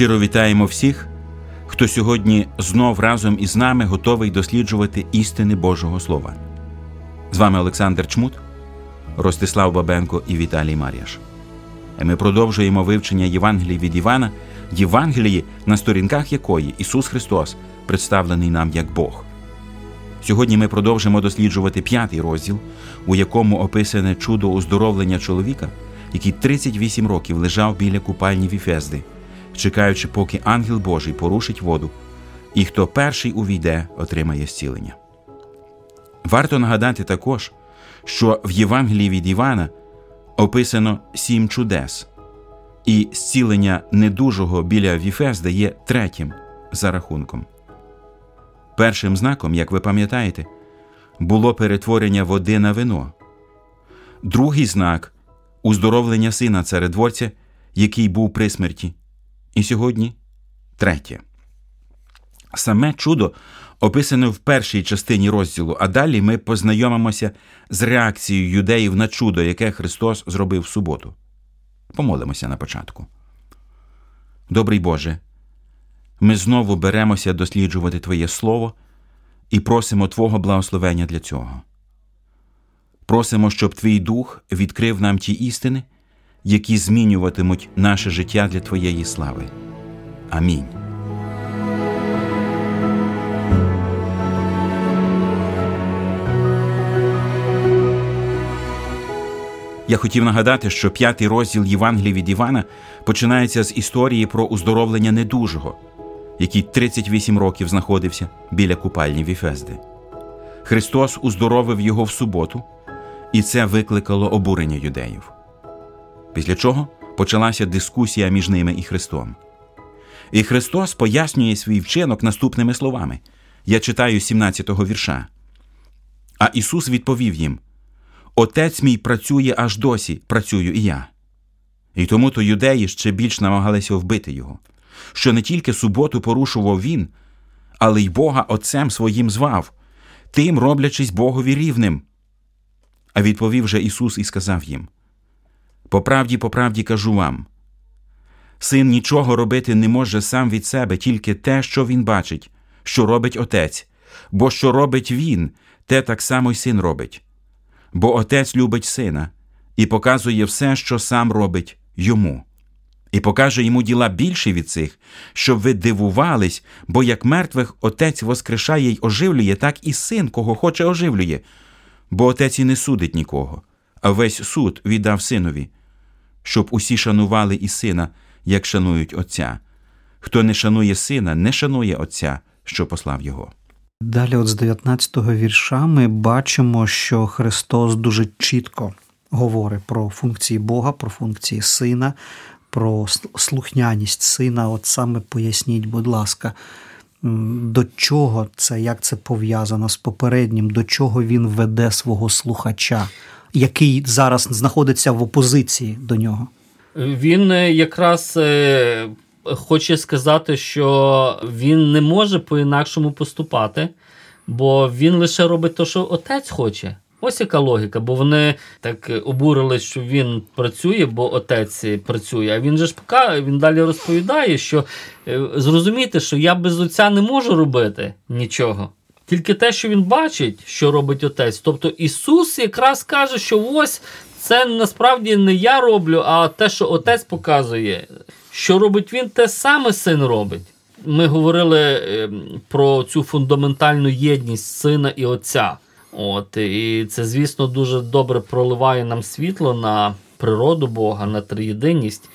Щиро вітаємо всіх, хто сьогодні знов разом із нами готовий досліджувати істини Божого Слова. З вами Олександр Чмут, Ростислав Бабенко і Віталій Мар'яш. І ми продовжуємо вивчення Євангелії від Івана, Євангелії, на сторінках якої Ісус Христос представлений нам як Бог. Сьогодні ми продовжимо досліджувати п'ятий розділ, у якому описане чудо оздоровлення чоловіка, який 38 років лежав біля купальні Віфезди – чекаючи, поки ангел Божий порушить воду, і хто перший увійде, отримає зцілення. Варто нагадати також, що в Євангелії від Івана описано сім чудес, і зцілення недужого біля Віфезда є третім за рахунком. Першим знаком, як ви пам'ятаєте, було перетворення води на вино. Другий знак уздоровлення сина царедворця, який був при смерті. І сьогодні третє. Саме чудо описане в першій частині розділу, а далі ми познайомимося з реакцією юдеїв на чудо, яке Христос зробив в суботу. Помолимося на початку. Добрий Боже, ми знову беремося досліджувати Твоє Слово і просимо Твого благословення для цього. Просимо, щоб Твій Дух відкрив нам ті істини які змінюватимуть наше життя для Твоєї слави. Амінь. Я хотів нагадати, що п'ятий розділ Євангелії від Івана починається з історії про уздоровлення недужого, який 38 років знаходився біля купальні Віфезди. Христос уздоровив його в суботу, і це викликало обурення юдеїв після чого почалася дискусія між ними і Христом. І Христос пояснює свій вчинок наступними словами. Я читаю 17-го вірша. А Ісус відповів їм: Отець мій працює аж досі, працюю і я. І тому то юдеї ще більш намагалися вбити його, що не тільки суботу порушував він, але й Бога Отцем своїм звав, тим роблячись Богові рівним. А відповів же Ісус і сказав їм: по правді, по правді кажу вам. Син нічого робити не може сам від себе, тільки те, що він бачить, що робить отець, бо що робить він, те так само й син робить. Бо отець любить сина і показує все, що сам робить йому, і покаже йому діла більші від цих, щоб ви дивувались, бо як мертвих отець воскрешає й оживлює, так і син, кого хоче оживлює, бо отець і не судить нікого, а весь суд віддав синові щоб усі шанували і сина, як шанують Отця. Хто не шанує сина, не шанує Отця, що послав його. Далі, от з 19-го вірша, ми бачимо, що Христос дуже чітко говорить про функції Бога, про функції сина, про слухняність сина. От саме поясніть, будь ласка, до чого це, як це пов'язано з попереднім, до чого він веде свого слухача який зараз знаходиться в опозиції до нього? Він е, якраз е, хоче сказати, що він не може по-інакшому поступати, бо він лише робить те, що отець хоче. Ось яка логіка, бо вони так обурились, що він працює, бо отець працює. А він же ж поки він далі розповідає, що е, зрозуміти, що я без отця не можу робити нічого. Тільки те, що він бачить, що робить отець. Тобто Ісус якраз каже, що ось це насправді не я роблю, а те, що отець показує. Що робить він, те саме син робить. Ми говорили ем, про цю фундаментальну єдність сина і отця. От, І це, звісно, дуже добре проливає нам світло на природу Бога, на триєдинність,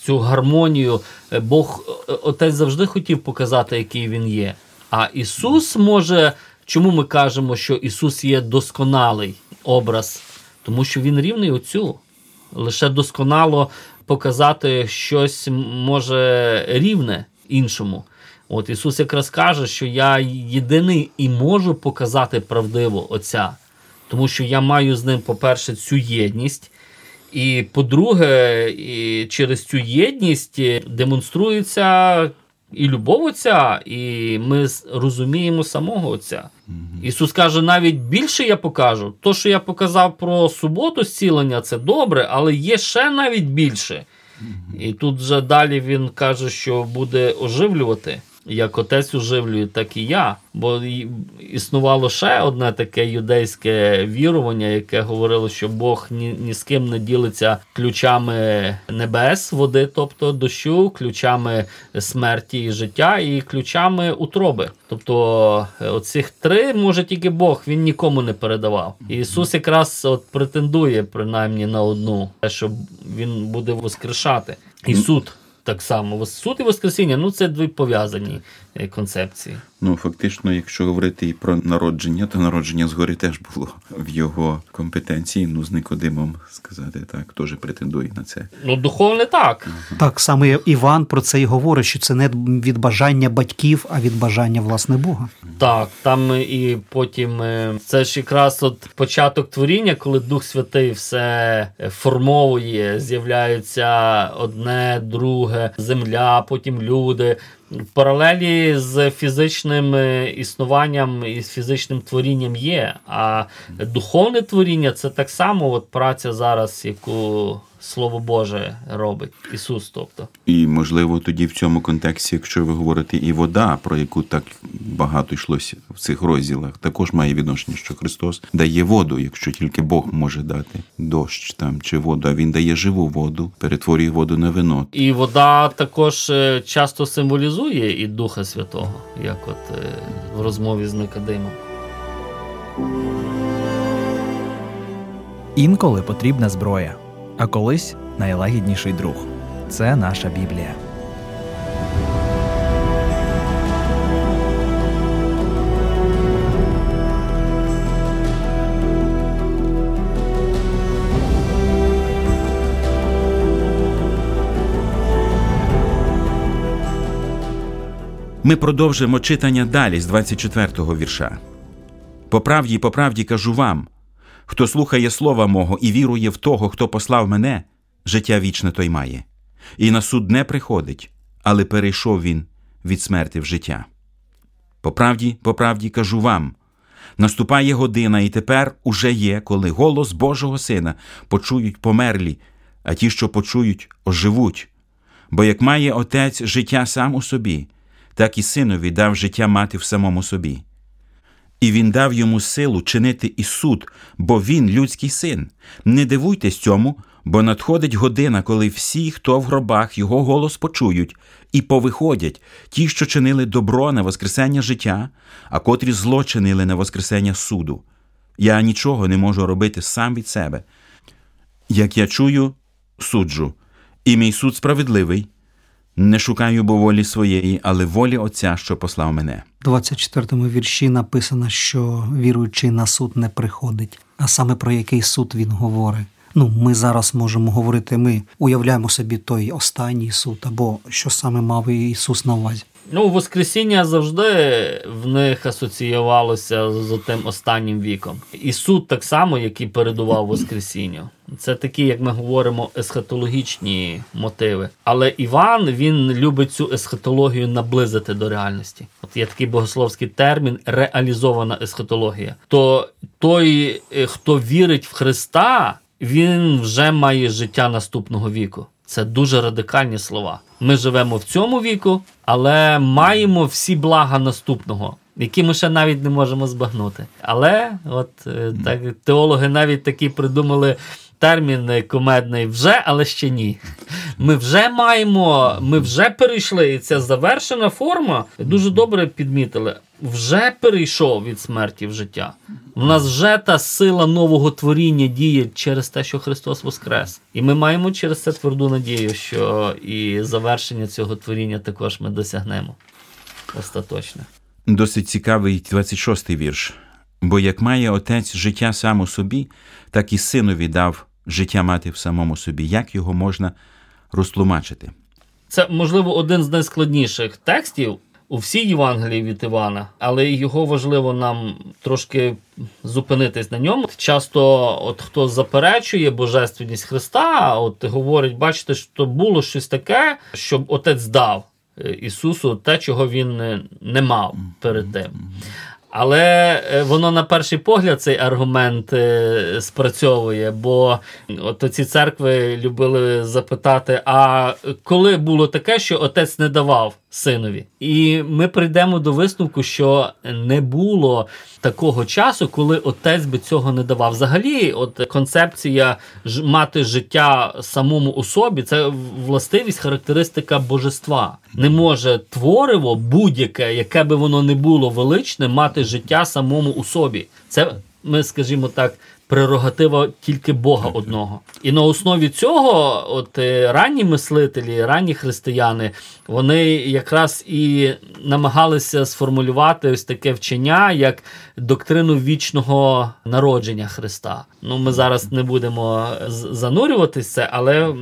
цю гармонію. Е, Бог е, Отець завжди хотів показати, який він є. А Ісус може, чому ми кажемо, що Ісус є досконалий образ? Тому що Він рівний Отцю. Лише досконало показати щось може рівне іншому. От Ісус якраз каже, що я єдиний і можу показати правдиво Отця, тому що я маю з ним, по-перше, цю єдність. І по-друге, і через цю єдність демонструється і любов Отця, і ми розуміємо самого Отця. Ісус каже, навіть більше я покажу. То, що я показав про суботу зцілення, це добре, але є ще навіть більше. І тут вже далі він каже, що буде оживлювати як отець уживлює, так і я. Бо існувало ще одне таке юдейське вірування, яке говорило, що Бог ні, ні з ким не ділиться ключами небес, води, тобто дощу, ключами смерті і життя, і ключами утроби. Тобто е, оцих три може тільки Бог, він нікому не передавав. Ісус якраз от претендує принаймні на одну, що він буде воскрешати. І суд так само. Суд і Воскресіння ну це дві пов'язані е, концепції. Ну, фактично, якщо говорити і про народження, то народження згори теж було в його компетенції. Ну, з Никодимом сказати так, теж претендує на це. Ну, духовне так. Так саме Іван про це і говорить, що це не від бажання батьків, а від бажання власне Бога. Так, там і потім е, це ж якраз от початок творіння, коли Дух Святий все формовує, з'являються одне, друге, земля, потім люди паралелі з фізичним е, існуванням і з фізичним творінням є. А духовне творіння це так само от праця зараз, яку Слово Боже робить Ісус. тобто. І можливо тоді в цьому контексті, якщо ви говорите і вода, про яку так багато йшлося в цих розділах, також має відношення, що Христос дає воду, якщо тільки Бог може дати дощ там чи воду, а Він дає живу воду, перетворює воду на вино. І вода також е, часто символізує і Духа Святого, як от е, в розмові з Никодимом. Інколи потрібна зброя а колись найлагідніший друг. Це наша Біблія. Ми продовжимо читання далі з 24-го вірша. По правді, по правді кажу вам, Хто слухає слова мого і вірує в того, хто послав мене, життя вічне той має, і на суд не приходить, але перейшов він від смерти в життя. По правді, по правді кажу вам наступає година, і тепер уже є, коли голос Божого Сина почують померлі, а ті, що почують, оживуть. Бо як має отець життя сам у собі, так і синові дав життя мати в самому собі і він дав йому силу чинити і суд, бо він людський син. Не дивуйтесь цьому, бо надходить година, коли всі, хто в гробах, його голос почують, і повиходять ті, що чинили добро на Воскресення життя, а котрі зло чинили на Воскресення суду. Я нічого не можу робити сам від себе. Як я чую, суджу, і мій суд справедливий. Не шукаю бо волі своєї, але волі Отця, що послав мене. У 24-му вірші написано, що віруючий на суд не приходить. А саме про який суд він говорить. Ну, ми зараз можемо говорити, ми уявляємо собі той останній суд, або що саме мав Ісус на увазі. Ну, Воскресіння завжди в них асоціювалося з тим останнім віком. І суд так само, який передував Воскресінню. Це такі, як ми говоримо, есхатологічні мотиви. Але Іван він любить цю есхатологію наблизити до реальності. От є такий богословський термін реалізована есхатологія. То той, е, хто вірить в Христа, він вже має життя наступного віку. Це дуже радикальні слова. Ми живемо в цьому віку, але маємо всі блага наступного, які ми ще навіть не можемо збагнути. Але от е, так теологи навіть такі придумали термін кумедний вже, але ще ні. Ми вже маємо, ми вже перейшли, і ця завершена форма дуже добре підмітили. Вже перейшов від смерті в життя. У нас вже та сила нового творіння діє через те, що Христос Воскрес. І ми маємо через це тверду надію, що і завершення цього творіння також ми досягнемо остаточно. Досить цікавий 26-й вірш. Бо як має отець життя сам у собі, так і синові дав життя мати в самому собі. Як його можна розтлумачити? Це, можливо, один з найскладніших текстів у всій Євангелії від Івана, але його важливо нам трошки зупинитись на ньому. Часто, от хто заперечує божественність Христа, от говорить, бачите, що було щось таке, щоб отець дав Ісусу те, чого він не мав перед тим. Але е, воно на перший погляд цей аргумент е, спрацьовує, бо от ці церкви любили запитати: а коли було таке, що отець не давав синові? І ми прийдемо до висновку, що не було такого часу, коли отець би цього не давав. Взагалі, от концепція мати життя самому особі це властивість, характеристика божества. Не може твориво будь-яке, яке би воно не було величне, мати життя самому у собі. Це ми, скажімо так, прерогатива тільки Бога одного. І на основі цього, от е, ранні мислителі, ранні християни, вони якраз і намагалися сформулювати ось таке вчення, як доктрину вічного народження Христа. Ну, ми зараз не будемо занурюватися, але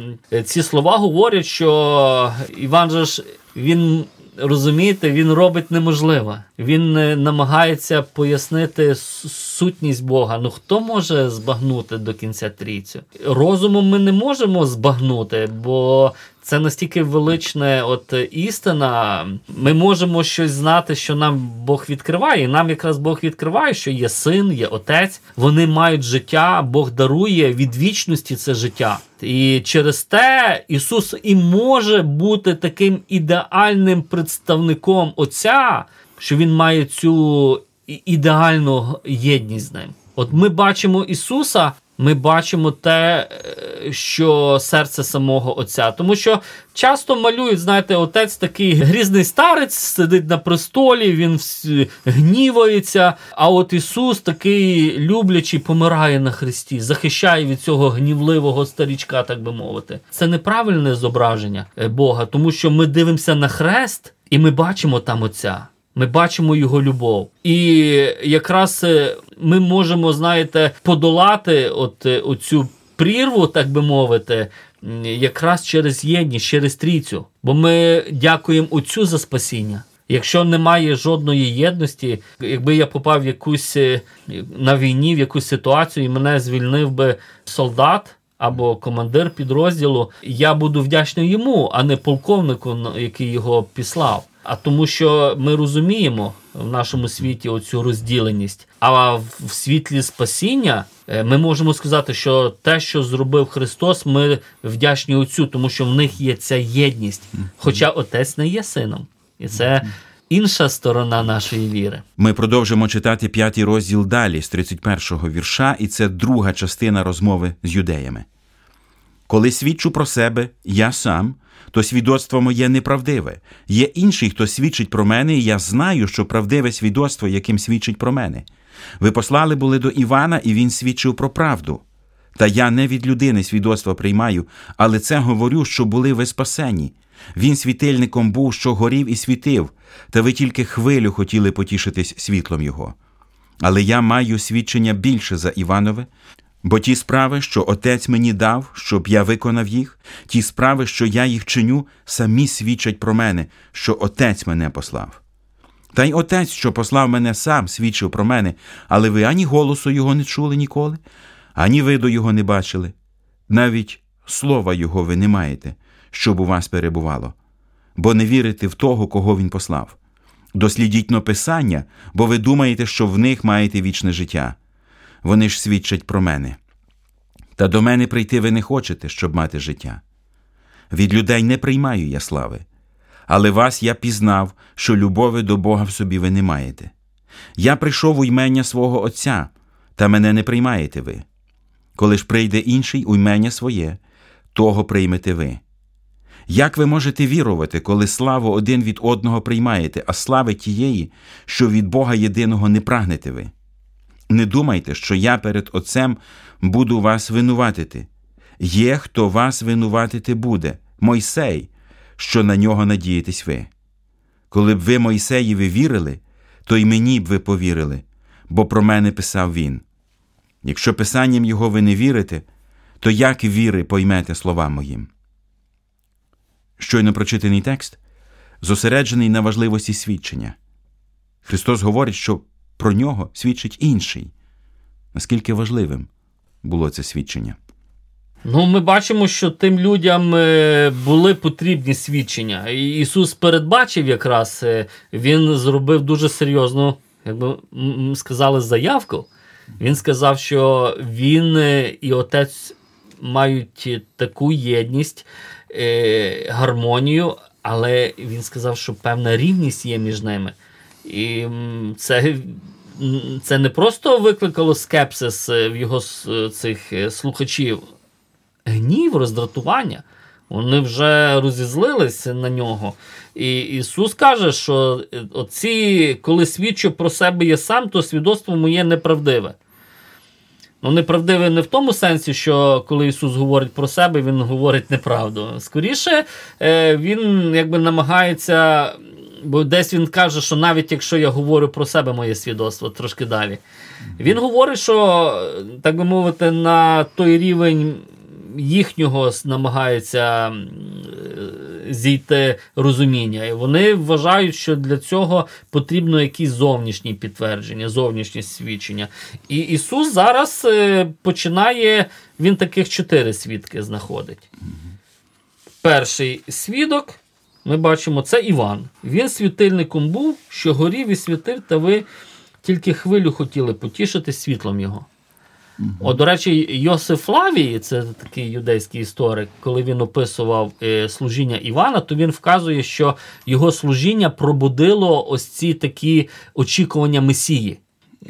ці слова говорять, що Іван же ж він розумієте, він робить неможливе. Він намагається пояснити сутність Бога. Ну хто може збагнути до кінця трійцю? Розумом ми не можемо збагнути, бо це настільки велична от істина. Ми можемо щось знати, що нам Бог відкриває. І нам якраз Бог відкриває, що є син, є отець. Вони мають життя, Бог дарує від вічності це життя. І через те Ісус і може бути таким ідеальним представником Отця, що Він має цю ідеальну єдність з ним. От ми бачимо Ісуса ми бачимо те, е, що серце самого Отця. Тому що часто малюють, знаєте, отець такий грізний старець, сидить на престолі, він гнівається. А от Ісус такий люблячий помирає на Христі, захищає від цього гнівливого старічка, так би мовити. Це неправильне зображення е, Бога, тому що ми дивимося на хрест і ми бачимо там Отця. Ми бачимо його любов. І якраз е, ми можемо, знаєте, подолати от е, оцю прірву, так би мовити, якраз через єдність, через трійцю. Бо ми дякуємо Отцю за спасіння. Якщо немає жодної єдності, якби я попав в якусь е, на війні, в якусь ситуацію, і мене звільнив би солдат або командир підрозділу, я буду вдячний йому, а не полковнику, який його післав. А тому, що ми розуміємо в нашому світі оцю розділеність. А в світлі спасіння е, ми можемо сказати, що те, що зробив Христос, ми вдячні Отцю, тому що в них є ця єдність. Хоча Отець не є сином, і це. Інша сторона нашої віри. Ми продовжимо читати п'ятий розділ далі з 31-го вірша, і це друга частина розмови з юдеями. Коли свідчу про себе, я сам, то свідоцтво моє неправдиве. Є інший, хто свідчить про мене, і я знаю, що правдиве свідоцтво, яким свідчить про мене. Ви послали були до Івана, і він свідчив про правду. Та я не від людини свідоцтво приймаю, але це говорю, що були ви спасені. Він світильником був, що горів і світив, та ви тільки хвилю хотіли потішитись світлом його. Але я маю свідчення більше за Іванове, Бо ті справи, що Отець мені дав, щоб я виконав їх, ті справи, що я їх чиню, самі свідчать про мене, що Отець мене послав. Та й Отець, що послав мене сам, свідчив про мене, але ви ані голосу його не чули ніколи, ані виду його не бачили. Навіть слова Його ви не маєте, щоб у вас перебувало, бо не вірите в того, кого Він послав. Дослідіть но Писання, бо ви думаєте, що в них маєте вічне життя вони ж свідчать про мене. Та до мене прийти ви не хочете, щоб мати життя. Від людей не приймаю я слави, але вас я пізнав, що любові до Бога в собі ви не маєте. Я прийшов у ймення свого Отця, та мене не приймаєте ви. Коли ж прийде інший уймення своє, того приймете ви. Як ви можете вірувати, коли славу один від одного приймаєте, а слави тієї, що від Бога єдиного не прагнете ви? Не думайте, що я перед Отцем буду вас винуватити. Є, хто вас винуватити буде, Мойсей, що на нього надієтесь ви. Коли б ви Мойсеєві вірили, то й мені б ви повірили, бо про мене писав він. Якщо писанням його ви не вірите, то як віри поймете словам моїм? Щойно прочитаний текст зосереджений на важливості свідчення. Христос говорить, що про нього свідчить інший. Наскільки важливим було це свідчення? Ну, ми бачимо, що тим людям е, були потрібні свідчення. Ісус передбачив якраз, е, Він зробив дуже серйозну, як би сказали, заявку. Він сказав, що він е, і отець мають таку єдність, гармонію, але він сказав, що певна рівність є між ними. І це це не просто викликало скепсис в його цих слухачів, гнів, роздратування. Вони вже розізлилися на нього. І Ісус каже, що оці, коли свідчу про себе я сам, то свідоцтво моє неправдиве. Ну, неправдиве не в тому сенсі, що коли Ісус говорить про себе, Він говорить неправду. Скоріше, е, Він якби намагається, бо десь він каже, що навіть якщо я говорю про себе моє свідоцтво трошки далі, він говорить, що, так би мовити, на той рівень їхнього намагається зійти розуміння. І вони вважають, що для цього потрібно якісь зовнішні підтвердження, зовнішні свідчення. І Ісус зараз е, починає, він таких чотири свідки знаходить. Перший свідок. Ми бачимо, це Іван. Він світильником був, що горів і світив, та ви тільки хвилю хотіли потішити світлом його. О, до речі, Йосиф Флавій, це такий юдейський історик, коли він описував е, служіння Івана, то він вказує, що його служіння пробудило ось ці такі очікування Месії.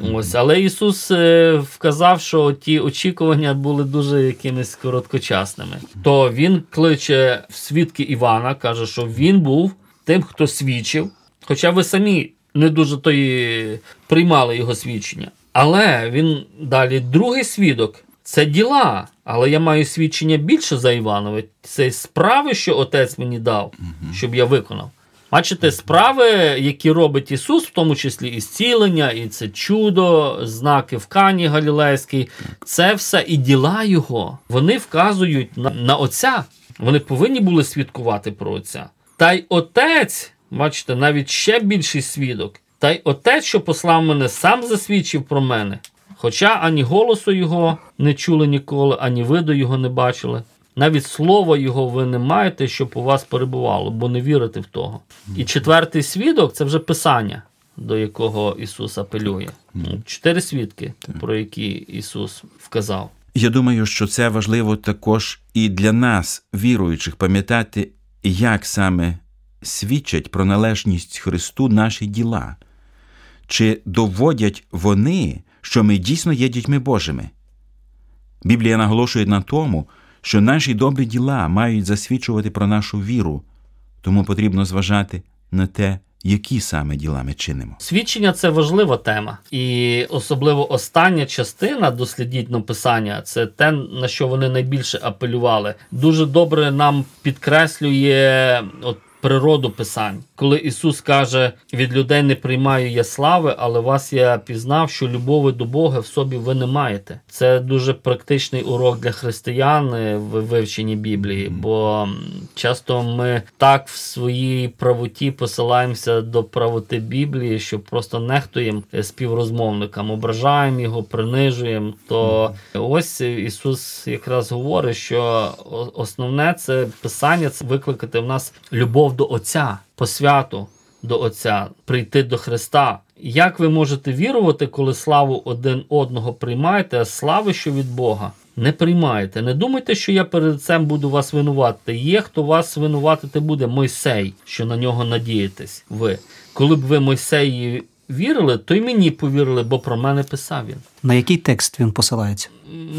Ось, Але Ісус е, вказав, що ті очікування були дуже якимись короткочасними. То він кличе в свідки Івана, каже, що він був тим, хто свідчив, хоча ви самі не дуже то й приймали його свідчення. Але він далі другий свідок це діла. Але я маю свідчення більше за Іванове. Це справи, що отець мені дав, щоб я виконав. Бачите, справи, які робить Ісус, в тому числі і зцілення, і це чудо, знаки в Кані Галілейській, це все і діла Його. Вони вказують на, на Отця. Вони повинні були свідкувати про Отця. Та й Отець, бачите, навіть ще більший свідок. Та й отець, що послав мене, сам засвідчив про мене. Хоча ані голосу його не чули ніколи, ані виду його не бачили. Навіть слова його ви не маєте, щоб у вас перебувало, бо не вірите в того. І четвертий свідок це вже Писання, до якого Ісус апелює. Чотири свідки, про які Ісус вказав. Я думаю, що це важливо також і для нас, віруючих, пам'ятати, як саме свідчать про належність Христу наші діла чи доводять вони, що ми дійсно є дітьми Божими. Біблія наголошує на тому, що наші добрі діла мають засвідчувати про нашу віру, тому потрібно зважати на те, які саме діла ми чинимо. Свідчення це важлива тема, і особливо остання частина дослідіть писання це те, на що вони найбільше апелювали. Дуже добре нам підкреслює от природу писань. Коли Ісус каже: від людей не приймаю я слави, але вас я пізнав, що любови до Бога в собі ви не маєте. Це дуже практичний урок для християн е, в вивченні Біблії, бо часто ми так в своїй правоті посилаємося до правоти Біблії, що просто нехтуємо співрозмовникам, ображаємо його, принижуємо. То ось Ісус якраз говорить, що основне це писання це викликати в нас любов до Отця по святу до Отця, прийти до Христа. Як ви можете вірувати, коли славу один одного приймаєте, а слави, що від Бога, не приймаєте? Не думайте, що я перед цим буду вас винувати. Є, хто вас винуватити буде, Мойсей, що на нього надієтесь ви. Коли б ви Мойсеї вірили, то й мені повірили, бо про мене писав він. На який текст він посилається?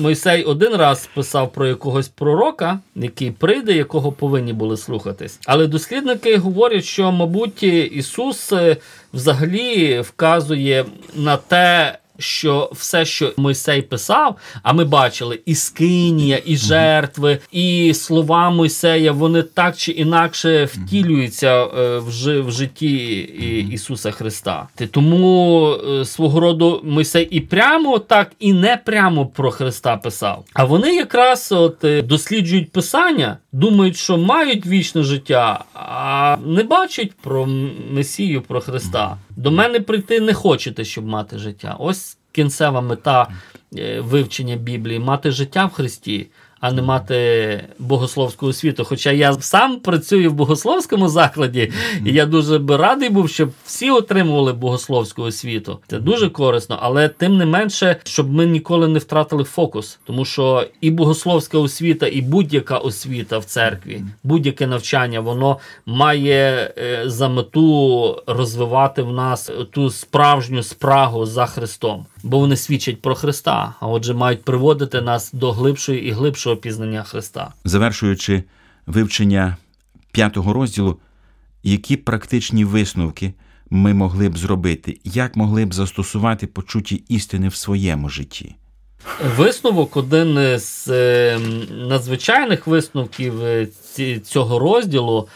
Мойсей один раз писав про якогось пророка, який прийде, якого повинні були слухатись. Але дослідники говорять, що, мабуть, Ісус е, взагалі вказує на те. Що все, що Мойсей писав, а ми бачили і скинія, і жертви, і слова Мойсея, вони так чи інакше втілюються е, в, в житті Ісуса Христа. Тому е, свого роду Мойсей і прямо так, і не прямо про Христа писав. А вони якраз от е, досліджують писання, думають, що мають вічне життя, а не бачать про Месію, про Христа. До мене прийти не хочете, щоб мати життя. Ось кінцева мета е, вивчення Біблії мати життя в Христі а не мати богословську освіту. Хоча я сам працюю в богословському закладі, і я дуже би радий був, щоб всі отримували богословську освіту. Це дуже корисно, але тим не менше, щоб ми ніколи не втратили фокус, тому що і богословська освіта, і будь-яка освіта в церкві, будь-яке навчання, воно має е, за мету розвивати в нас ту справжню спрагу за Христом. Бо вони свідчать про Христа, а отже, мають приводити нас до глибшої і пізнання Христа. Завершуючи вивчення п'ятого розділу, які практичні висновки ми могли б зробити, як могли б застосувати почуті істини в своєму житті? Висновок один з ем, надзвичайних висновків е, цього розділу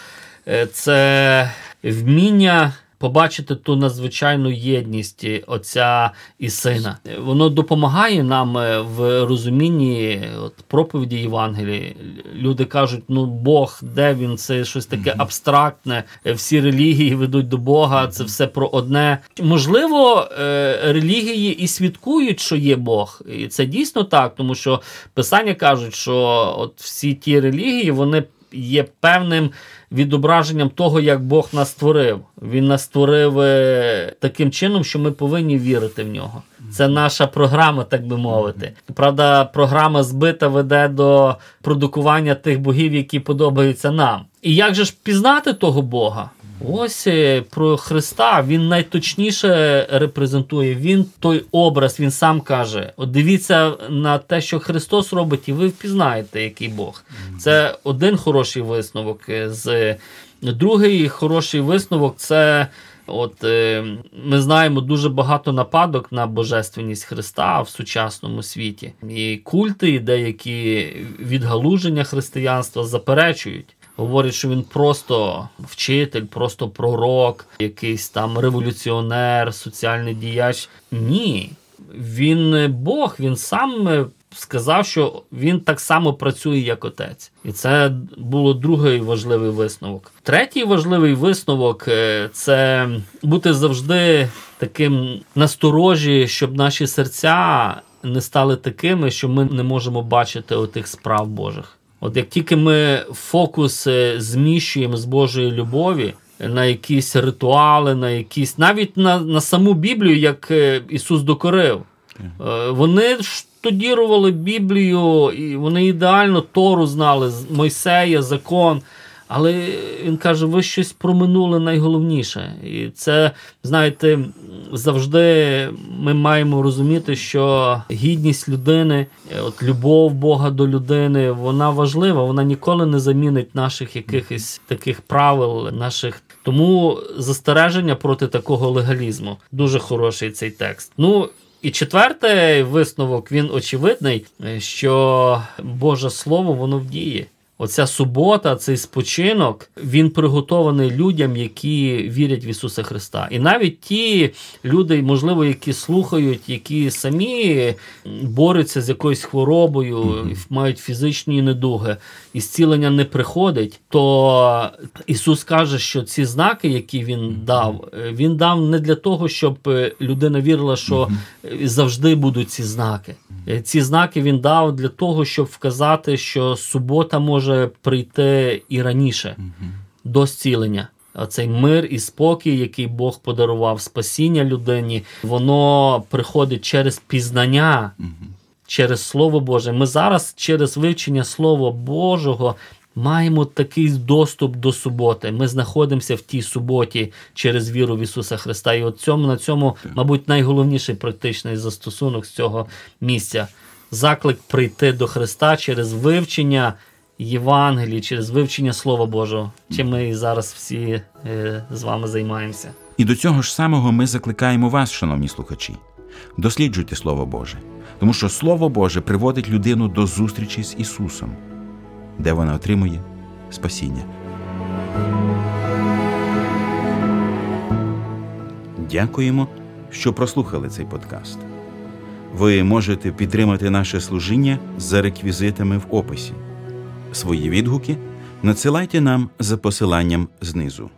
е, це вміння побачити ту надзвичайну єдність Отця і Сина. Воно допомагає нам е, в розумінні от, проповіді Євангелії. Люди кажуть, ну Бог, де він? Це щось таке абстрактне. Всі релігії ведуть до Бога, це все про одне. Можливо, е, релігії і свідкують, що є Бог. І це дійсно так, тому що писання кажуть, що от всі ті релігії вони є певним відображенням того, як Бог нас створив. Він нас створив е, таким чином, що ми повинні вірити в нього. Це наша програма, так би мовити. Правда, програма збита веде до продукування тих богів, які подобаються нам. І як же ж пізнати того Бога? Ось е, про Христа він найточніше репрезентує. Він той образ, він сам каже: от дивіться на те, що Христос робить, і ви впізнаєте, який Бог. Це один хороший висновок. Е, з Другий хороший висновок це. От е, ми знаємо дуже багато нападок на божественність Христа в сучасному світі, і культи, і деякі відгалуження християнства заперечують. Говорять, що він просто вчитель, просто пророк, якийсь там революціонер, соціальний діяч. Ні, він Бог, він сам сказав, що він так само працює, як отець. І це було другий важливий висновок. Третій важливий висновок е, це бути завжди таким насторожі, щоб наші серця не стали такими, що ми не можемо бачити отих справ Божих. От як тільки ми фокус зміщуємо з Божої любові на якісь ритуали, на якісь навіть на на саму Біблію, як е, Ісус докорив, е, вони штудірували Біблію, і вони ідеально Тору знали, Мойсея, закон. Але він каже, ви щось проминули найголовніше. І це, знаєте, завжди ми маємо розуміти, що гідність людини, от любов Бога до людини, вона важлива, вона ніколи не замінить наших якихось таких правил, наших. Тому застереження проти такого легалізму. Дуже хороший цей текст. Ну. І четвертий висновок він очевидний, що Боже Слово воно в дії. Оця субота, цей спочинок, він приготований людям, які вірять в Ісуса Христа. І навіть ті люди, можливо, які слухають, які самі борються з якоюсь хворобою, мають фізичні недуги, і зцілення не приходить, то Ісус каже, що ці знаки, які Він дав, Він дав не для того, щоб людина вірила, що завжди будуть ці знаки. Ці знаки він дав для того, щоб вказати, що субота може прийти і раніше угу. до зцілення. Цей мир і спокій, який Бог подарував, спасіння людині, воно приходить через пізнання, угу. через Слово Боже. Ми зараз через вивчення Слова Божого маємо такий доступ до суботи. Ми знаходимося в тій суботі через віру в Ісуса Христа. І от цьому на цьому, мабуть, найголовніший практичний застосунок з цього місця. Заклик прийти до Христа через вивчення Євангелії, через вивчення Слова Божого, чим ми зараз всі е, з вами займаємося. І до цього ж самого ми закликаємо вас, шановні слухачі. Досліджуйте Слово Боже, тому що Слово Боже приводить людину до зустрічі з Ісусом, де вона отримує спасіння. Дякуємо, що прослухали цей подкаст. Ви можете підтримати наше служіння за реквізитами в описі. Свої відгуки надсилайте нам за посиланням знизу.